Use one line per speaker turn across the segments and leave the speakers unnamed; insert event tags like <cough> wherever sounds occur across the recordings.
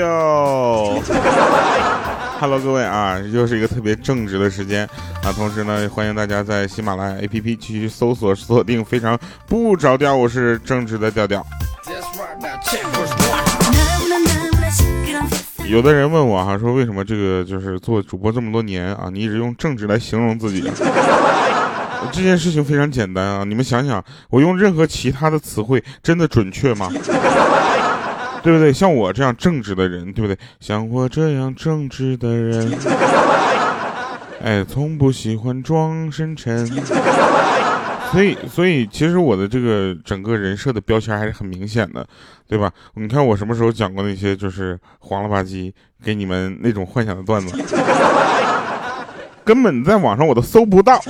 Radio。Hello，<laughs> 各位啊，又是一个特别正直的时间啊。同时呢，欢迎大家在喜马拉雅 APP 继续搜索锁定非常不着调，我是正直的调调。有的人问我哈，说为什么这个就是做主播这么多年啊，你一直用正直来形容自己？<laughs> 这件事情非常简单啊，你们想想，我用任何其他的词汇真的准确吗？<laughs> 对不对？像我这样正直的人，对不对？像我这样正直的人，<laughs> 哎，从不喜欢装深沉。<laughs> 所以，所以其实我的这个整个人设的标签还是很明显的，对吧？你看我什么时候讲过那些就是黄了吧唧给你们那种幻想的段子，根本在网上我都搜不到。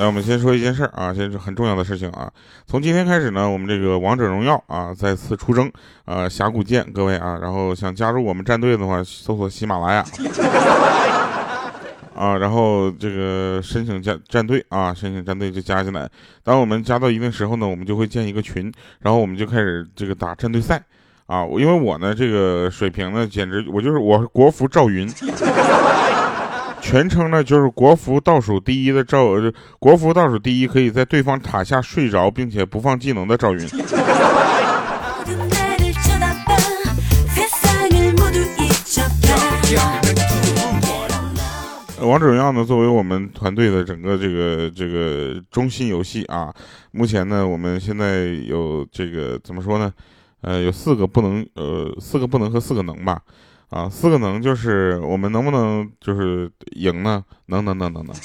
来，我们先说一件事儿啊，先是很重要的事情啊。从今天开始呢，我们这个王者荣耀啊再次出征，呃，峡谷见各位啊。然后想加入我们战队的话，搜索喜马拉雅啊，然后这个申请加战队啊，申请战队就加进来。当我们加到一定时候呢，我们就会建一个群，然后我们就开始这个打战队赛啊。因为我呢这个水平呢，简直我就是我国服赵云。全称呢就是国服倒数第一的赵，国服倒数第一可以在对方塔下睡着并且不放技能的赵云。王者荣耀呢作为我们团队的整个这个这个中心游戏啊，目前呢我们现在有这个怎么说呢？呃，有四个不能，呃，四个不能和四个能吧。啊，四个能就是我们能不能就是赢呢？能能能能能。<laughs>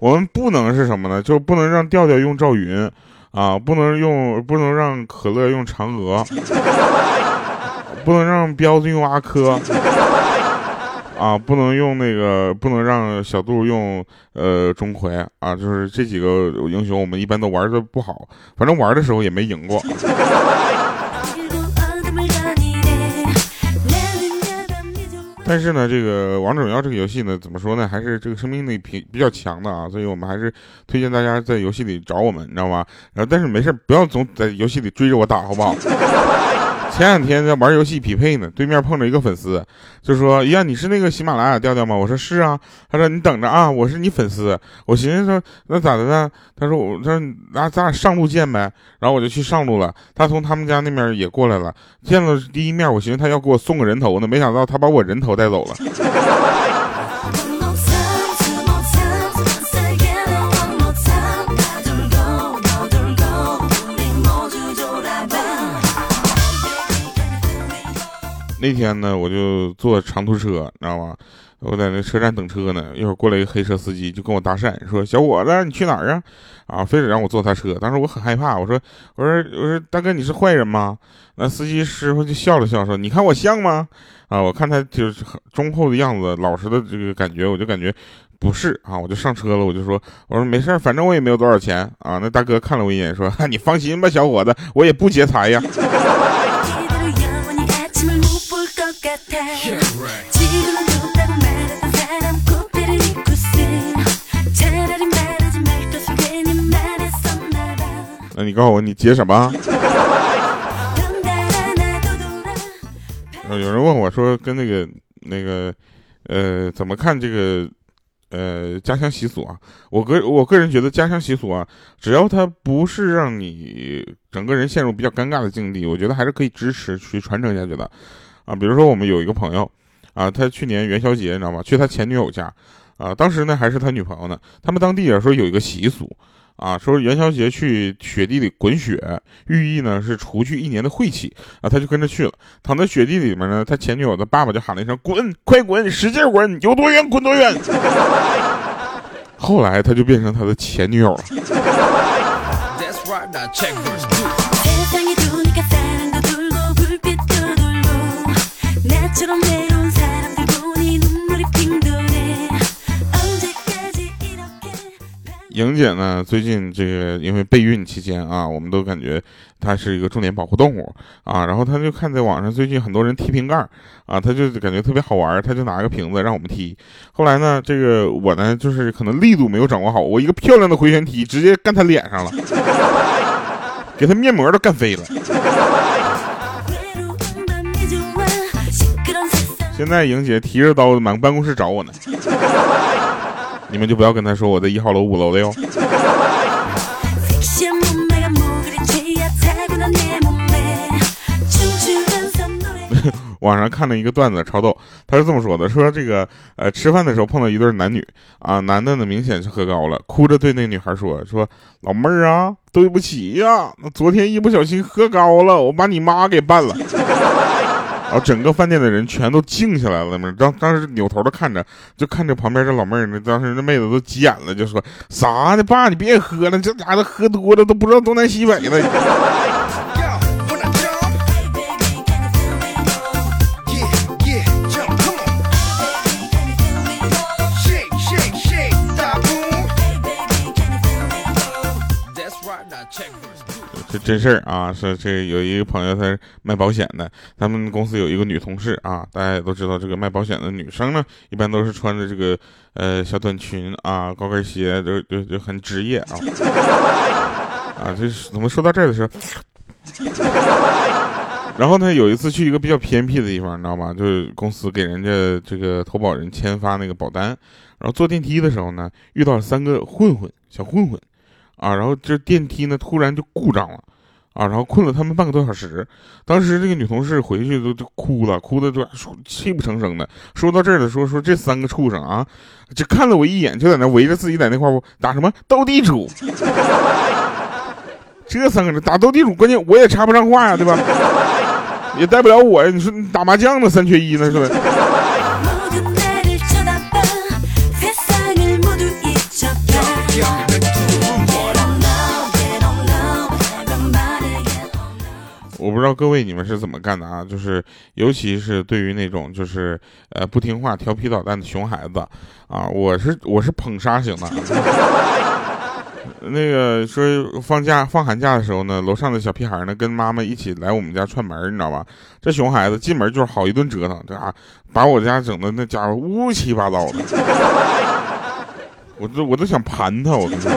我们不能是什么呢？就不能让调调用赵云，啊，不能用不能让可乐用嫦娥，不能让彪子用阿珂，啊，不能用那个不能让小杜用呃钟馗啊，就是这几个英雄我们一般都玩的不好，反正玩的时候也没赢过。但是呢，这个王者荣耀这个游戏呢，怎么说呢，还是这个生命力比比较强的啊，所以我们还是推荐大家在游戏里找我们，你知道吗？然后但是没事，不要总在游戏里追着我打，好不好？前两天在玩游戏匹配呢，对面碰着一个粉丝，就说：“呀，你是那个喜马拉雅调调吗？”我说：“是啊。”他说：“你等着啊，我是你粉丝。”我寻思说：“那咋的呢？”他说：“我他说那咱俩上路见呗。”然后我就去上路了。他从他们家那边也过来了，见了第一面，我寻思他要给我送个人头呢，没想到他把我人头带走了。那天呢，我就坐长途车，你知道吗？我在那车站等车呢，一会儿过来一个黑车司机，就跟我搭讪，说：“小伙子，你去哪儿啊？”啊，非得让我坐他车。当时我很害怕，我说：“我说我说大哥，你是坏人吗？”那司机师傅就笑了笑，说：“你看我像吗？”啊，我看他就是很忠厚的样子，老实的这个感觉，我就感觉不是啊，我就上车了，我就说：“我说没事反正我也没有多少钱啊。”那大哥看了我一眼，说：“你放心吧，小伙子，我也不劫财呀。” <laughs> 那你告诉我，你结什么？<laughs> 有人问我说，跟那个那个，呃，怎么看这个，呃，家乡习俗啊？我个我个人觉得，家乡习俗啊，只要它不是让你整个人陷入比较尴尬的境地，我觉得还是可以支持去传承下去的。啊，比如说我们有一个朋友，啊，他去年元宵节，你知道吗？去他前女友家，啊，当时呢还是他女朋友呢。他们当地人说有一个习俗。啊，说元宵节去雪地里滚雪，寓意呢是除去一年的晦气啊，他就跟着去了。躺在雪地里面呢，他前女友的爸爸就喊了一声：“滚，快滚，使劲滚，有多远滚多远。<laughs> ”后来他就变成他的前女友了。莹姐呢？最近这个因为备孕期间啊，我们都感觉她是一个重点保护动物啊。然后她就看在网上最近很多人踢瓶盖啊，她就感觉特别好玩，她就拿个瓶子让我们踢。后来呢，这个我呢就是可能力度没有掌握好，我一个漂亮的回旋踢直接干她脸上了，<laughs> 给她面膜都干飞了。现在莹姐提着刀满办公室找我呢，<laughs> 你们就不要跟她说我在一号楼五楼的哟。<laughs> 网上看了一个段子，超逗，他是这么说的：说这个呃，吃饭的时候碰到一对男女啊，男的呢明显是喝高了，哭着对那女孩说：说老妹儿啊，对不起呀，那昨天一不小心喝高了，我把你妈给办了。然后整个饭店的人全都静下来了，嘛，当当时扭头的看着，就看着旁边这老妹儿呢。当时那妹子都急眼了，就说啥呢，爸，你别喝了，这家伙喝多了都不知道东南西北了。真事儿啊！说这有一个朋友，他是卖保险的，他们公司有一个女同事啊，大家也都知道，这个卖保险的女生呢，一般都是穿着这个呃小短裙啊、高跟鞋，就就就很职业啊。<laughs> 啊，这是怎么说到这儿的时候？然后呢，有一次去一个比较偏僻的地方，你知道吗？就是公司给人家这个投保人签发那个保单，然后坐电梯的时候呢，遇到了三个混混，小混混。啊，然后这电梯呢突然就故障了，啊，然后困了他们半个多小时。当时这个女同事回去都就哭了，哭的都泣不成声的。说到这儿了，说说这三个畜生啊，就看了我一眼，就在那围着自己在那块儿打什么斗地主。<laughs> 这三个人打斗地主，关键我也插不上话呀，对吧？也带不了我呀。你说你打麻将呢，三缺一呢，是不不知道各位你们是怎么干的啊？就是尤其是对于那种就是呃不听话、调皮捣蛋的熊孩子啊，我是我是捧杀型的。<laughs> 那个说放假放寒假的时候呢，楼上的小屁孩呢跟妈妈一起来我们家串门，你知道吧？这熊孩子进门就是好一顿折腾，这啊把我家整的那家伙乌七八糟的，我都我都想盘他，我跟你说，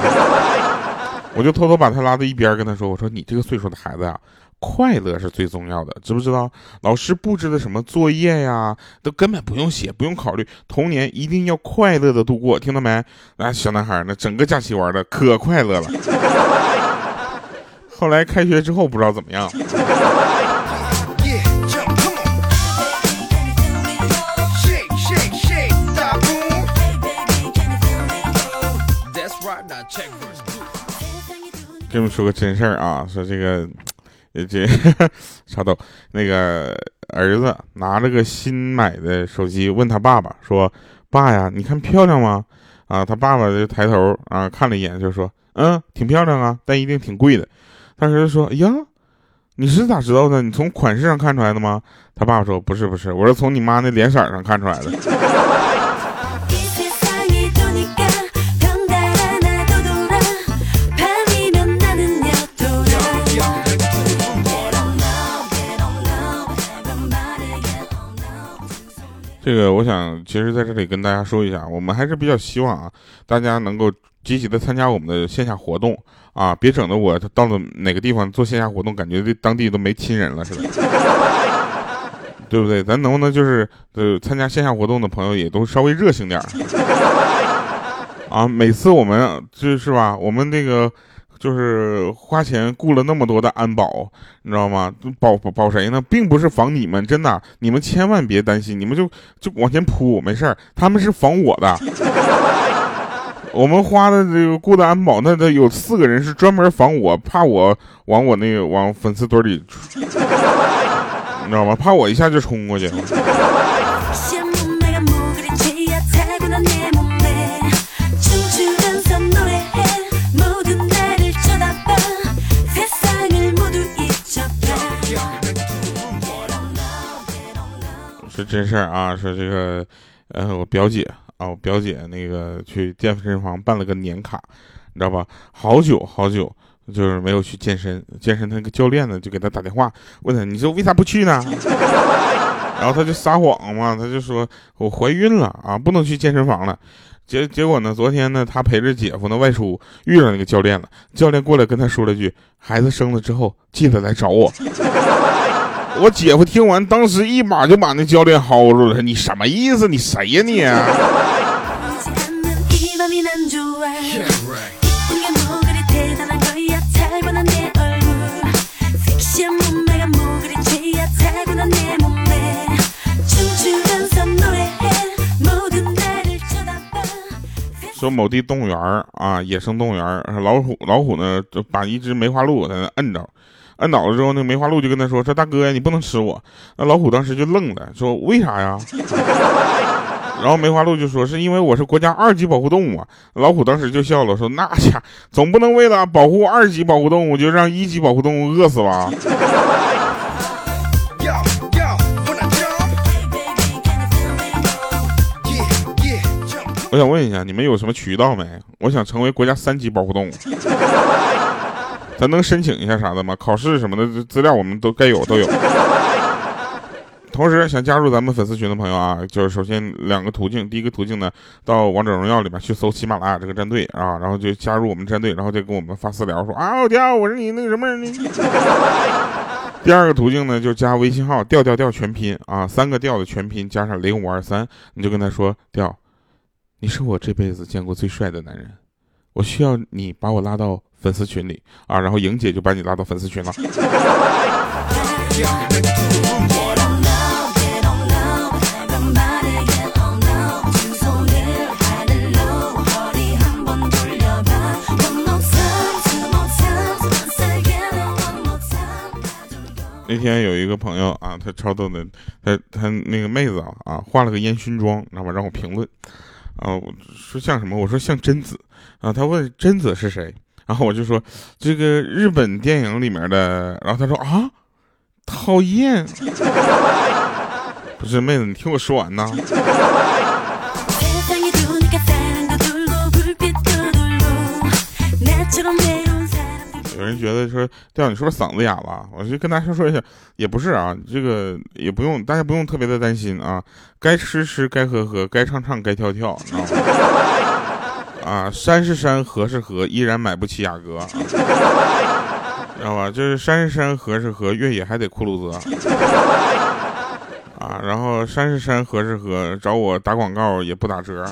我就偷偷把他拉到一边跟他说：“我说你这个岁数的孩子呀。”快乐是最重要的，知不知道？老师布置的什么作业呀，都根本不用写，不用考虑。童年一定要快乐的度过，听到没？那小男孩那整个假期玩的可快乐了。<laughs> 后来开学之后不知道怎么样。跟你们说个真事儿啊，说这个。这插豆，那个儿子拿了个新买的手机，问他爸爸说：“爸呀，你看漂亮吗？”啊，他爸爸就抬头啊看了一眼，就说：“嗯，挺漂亮啊，但一定挺贵的。”当时说：“哎呀，你是咋知道的？你从款式上看出来的吗？”他爸爸说：“不是，不是，我是从你妈那脸色上看出来的。”这个我想，其实在这里跟大家说一下，我们还是比较希望啊，大家能够积极的参加我们的线下活动啊，别整的我到了哪个地方做线下活动，感觉这当地都没亲人了似的，<laughs> 对不对？咱能不能就是呃，参加线下活动的朋友也都稍微热情点 <laughs> 啊？每次我们就是吧，我们那个。就是花钱雇了那么多的安保，你知道吗？保保谁呢？并不是防你们，真的，你们千万别担心，你们就就往前扑，没事儿。他们是防我的。我们花的这个雇的安保，那得有四个人是专门防我，怕我往我那个往粉丝堆里，你知道吗？怕我一下就冲过去。是真事儿啊！说这个，呃，我表姐啊，我表姐那个去健身房办了个年卡，你知道吧？好久好久，就是没有去健身。健身那个教练呢，就给他打电话，问他，你说为啥不去呢？<laughs> 然后他就撒谎嘛，他就说我怀孕了啊，不能去健身房了。结结果呢，昨天呢，他陪着姐夫呢外出，遇上那个教练了。教练过来跟他说了句：“孩子生了之后，记得来找我。”我姐夫听完，当时一把就把那教练薅住了。你什么意思？你谁呀你？说某地动物园啊，野生动物园老虎老虎呢，就把一只梅花鹿在那摁着。摁倒了之后，那梅花鹿就跟他说：“说大哥呀，你不能吃我。”那老虎当时就愣了，说：“为啥呀？” <laughs> 然后梅花鹿就说：“是因为我是国家二级保护动物啊。”老虎当时就笑了，说：“那家总不能为了保护二级保护动物，就让一级保护动物饿死吧？”我想问一下，你们有什么渠道没？我想成为国家三级保护动物。咱能申请一下啥的吗？考试什么的资料我们都该有都有。<laughs> 同时想加入咱们粉丝群的朋友啊，就是首先两个途径，第一个途径呢，到王者荣耀里面去搜喜马拉雅这个战队啊，然后就加入我们战队，然后再跟我们发私聊说啊，我调，我是你那个什么人？<laughs> 第二个途径呢，就加微信号调调调全拼啊，三个调的全拼加上零五二三，你就跟他说调，你是我这辈子见过最帅的男人，我需要你把我拉到。粉丝群里啊，然后莹姐就把你拉到粉丝群了。<laughs> 那天有一个朋友啊，他超逗的，他他那个妹子啊啊，化了个烟熏妆，知道吗？让我评论啊，我说像什么？我说像贞子啊。他问贞子是谁？然后我就说，这个日本电影里面的。然后他说啊，讨厌。不是妹子，你听我说完呢。有人觉得说，调你是不是嗓子哑了？我就跟大家说一下，也不是啊，这个也不用，大家不用特别的担心啊。该吃吃，该喝喝，该唱唱，该跳跳，知道吗？啊，山是山，河是河，依然买不起雅阁，知道吧？就是山是山，河是河，越野还得酷路泽。啊，然后山是山，河是河，找我打广告也不打折。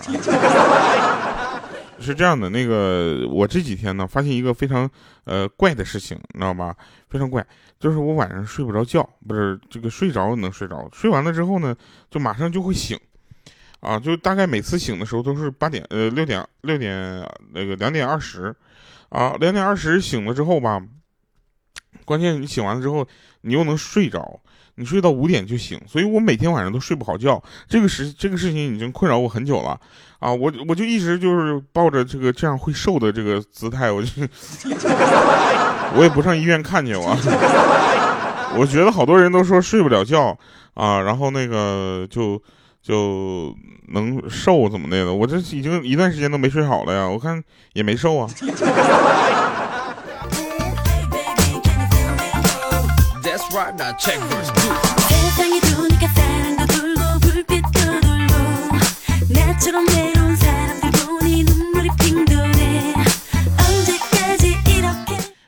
是这样的，那个我这几天呢，发现一个非常呃怪的事情，你知道吧？非常怪，就是我晚上睡不着觉，不是这个睡着能睡着，睡完了之后呢，就马上就会醒。啊，就大概每次醒的时候都是八点，呃，六点六点那个两点二十，啊，两点二十醒了之后吧，关键你醒完了之后，你又能睡着，你睡到五点就醒，所以我每天晚上都睡不好觉。这个事这个事情已经困扰我很久了，啊，我我就一直就是抱着这个这样会瘦的这个姿态，我就 <laughs> 我也不上医院看去我，我觉得好多人都说睡不了觉啊，然后那个就。就能瘦怎么的了？我这已经一段时间都没睡好了呀，我看也没瘦啊。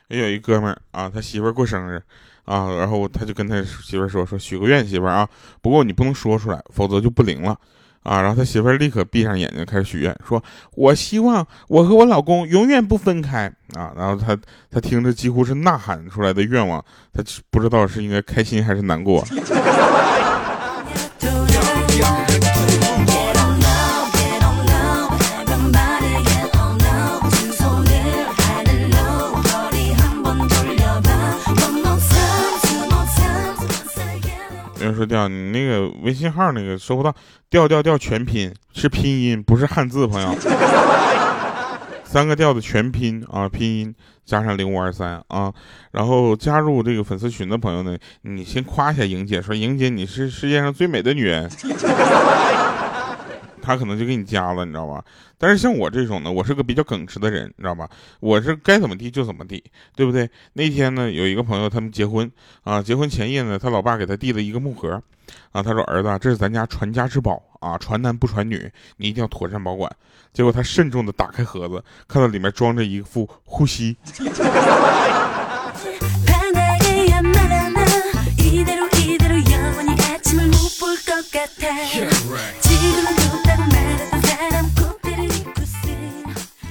也有一哥们儿啊，他媳妇儿过生日。啊，然后他就跟他媳妇说：“说许个愿，媳妇啊，不过你不能说出来，否则就不灵了。”啊，然后他媳妇立刻闭上眼睛开始许愿，说：“我希望我和我老公永远不分开。”啊，然后他他听着几乎是呐喊出来的愿望，他不知道是应该开心还是难过。<laughs> 调你那个微信号那个收不到，调调调全拼是拼音，不是汉字，朋友。<laughs> 三个调的全拼啊，拼音加上零五二三啊，然后加入这个粉丝群的朋友呢，你先夸一下莹姐，说莹姐你是世界上最美的女人。他可能就给你加了，你知道吧？但是像我这种呢，我是个比较耿直的人，你知道吧？我是该怎么地就怎么地，对不对？那天呢，有一个朋友他们结婚啊，结婚前夜呢，他老爸给他递了一个木盒，啊，他说儿子，这是咱家传家之宝啊，传男不传女，你一定要妥善保管。结果他慎重的打开盒子，看到里面装着一副护膝。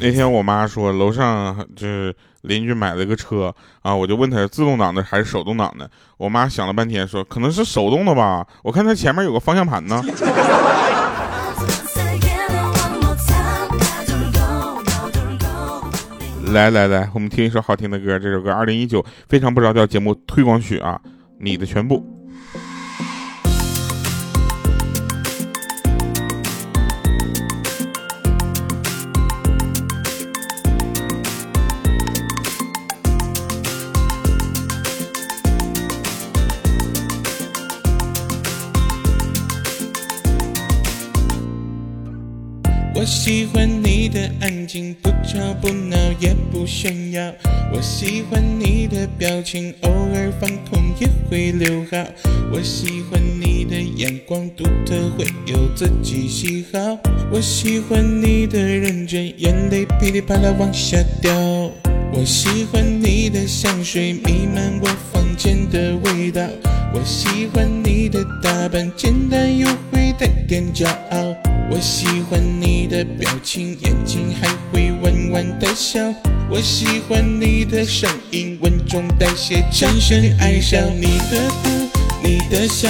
那天我妈说楼上就是邻居买了个车啊，我就问他自动挡的还是手动挡的。我妈想了半天说可能是手动的吧，我看他前面有个方向盘呢。<laughs> 来来来，我们听一首好听的歌，这首歌二零一九非常不着调节目推广曲啊，你的全部。
不吵不闹也不炫耀。我喜欢你的表情，偶尔放空也会留好。我喜欢你的眼光独特，会有自己喜好。我喜欢你的认真，眼泪噼里啪啦往下掉。我喜欢你的香水弥漫我房间的味道。我喜欢你的打扮，简单又会带点骄傲。我喜欢你的表情，眼睛还会弯弯的笑。我喜欢你的声音，稳重带些深深爱上你的哭，你的笑，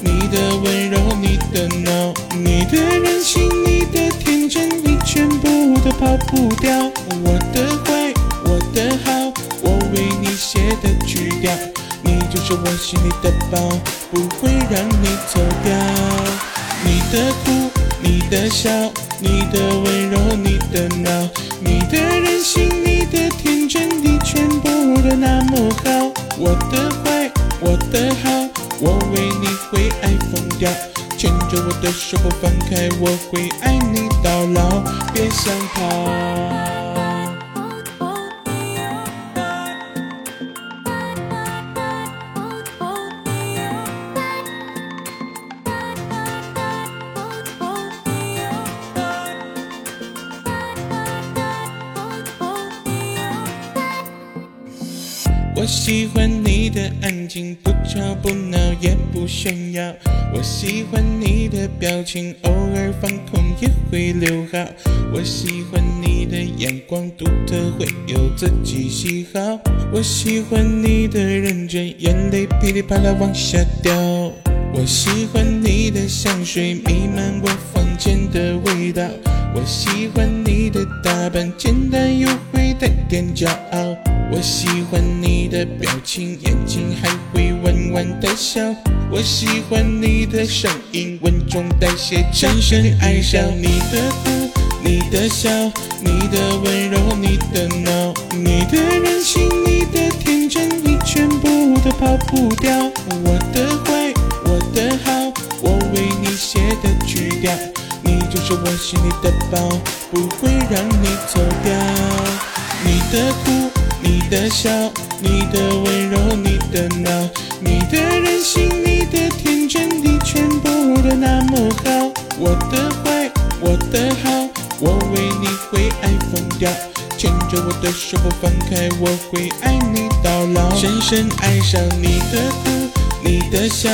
你的温柔，你的闹，你的任性，你的天真，你全部都跑不掉。我的坏，我的好，我为你写的曲调，你就是我心里的宝，不会让你走掉。你的哭。的笑，你的温柔，你的闹，你的任性，你的天真，你全部都那么好。我的坏，我的好，我为你会爱疯掉。牵着我的手不放开，我会爱你到老，别想逃。我喜欢你的安静，不吵不闹也不炫耀。我喜欢你的表情，偶尔放空也会留好。我喜欢你的眼光独特，会有自己喜好。我喜欢你的认真，眼泪噼里啪啦往下掉。我喜欢你的香水弥漫我房间的味道。我喜欢你的打扮，简单又会带点骄傲。我喜欢你的表情，眼睛还会弯弯的笑。我喜欢你的声音，稳重带些深深爱上你的哭，你的笑，你的温柔，你的闹，你的任性，你的天真，你全部都跑不掉。我的坏，我的好，我为你写的曲调，你就是我心里的宝，不会让你走掉。你的哭。你的笑，你的温柔，你的闹，你的任性，你的天真，你全部都那么好。我的坏，我的好，我为你会爱疯掉。牵着我的手不放开，我会爱你到老。深深爱上你的哭，你的笑，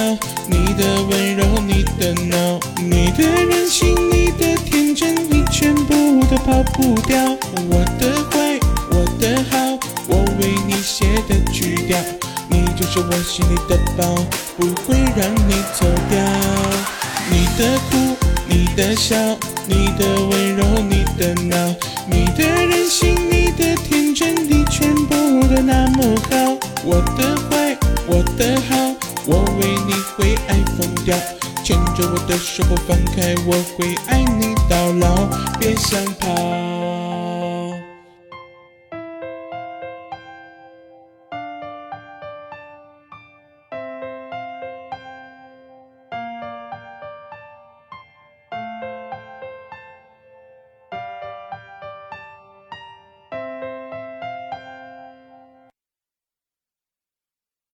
你的温柔，你的闹，你的任性，你的天真，你全部都跑不掉。我的坏，是我心里的宝，不会让你走掉。你的哭，你的笑，你的温柔，你的闹，你的任性，你的天真，你全部都那么好。我的坏，我的好，我为你会爱疯掉。牵着我的手不放开，我会爱你到老，别想逃。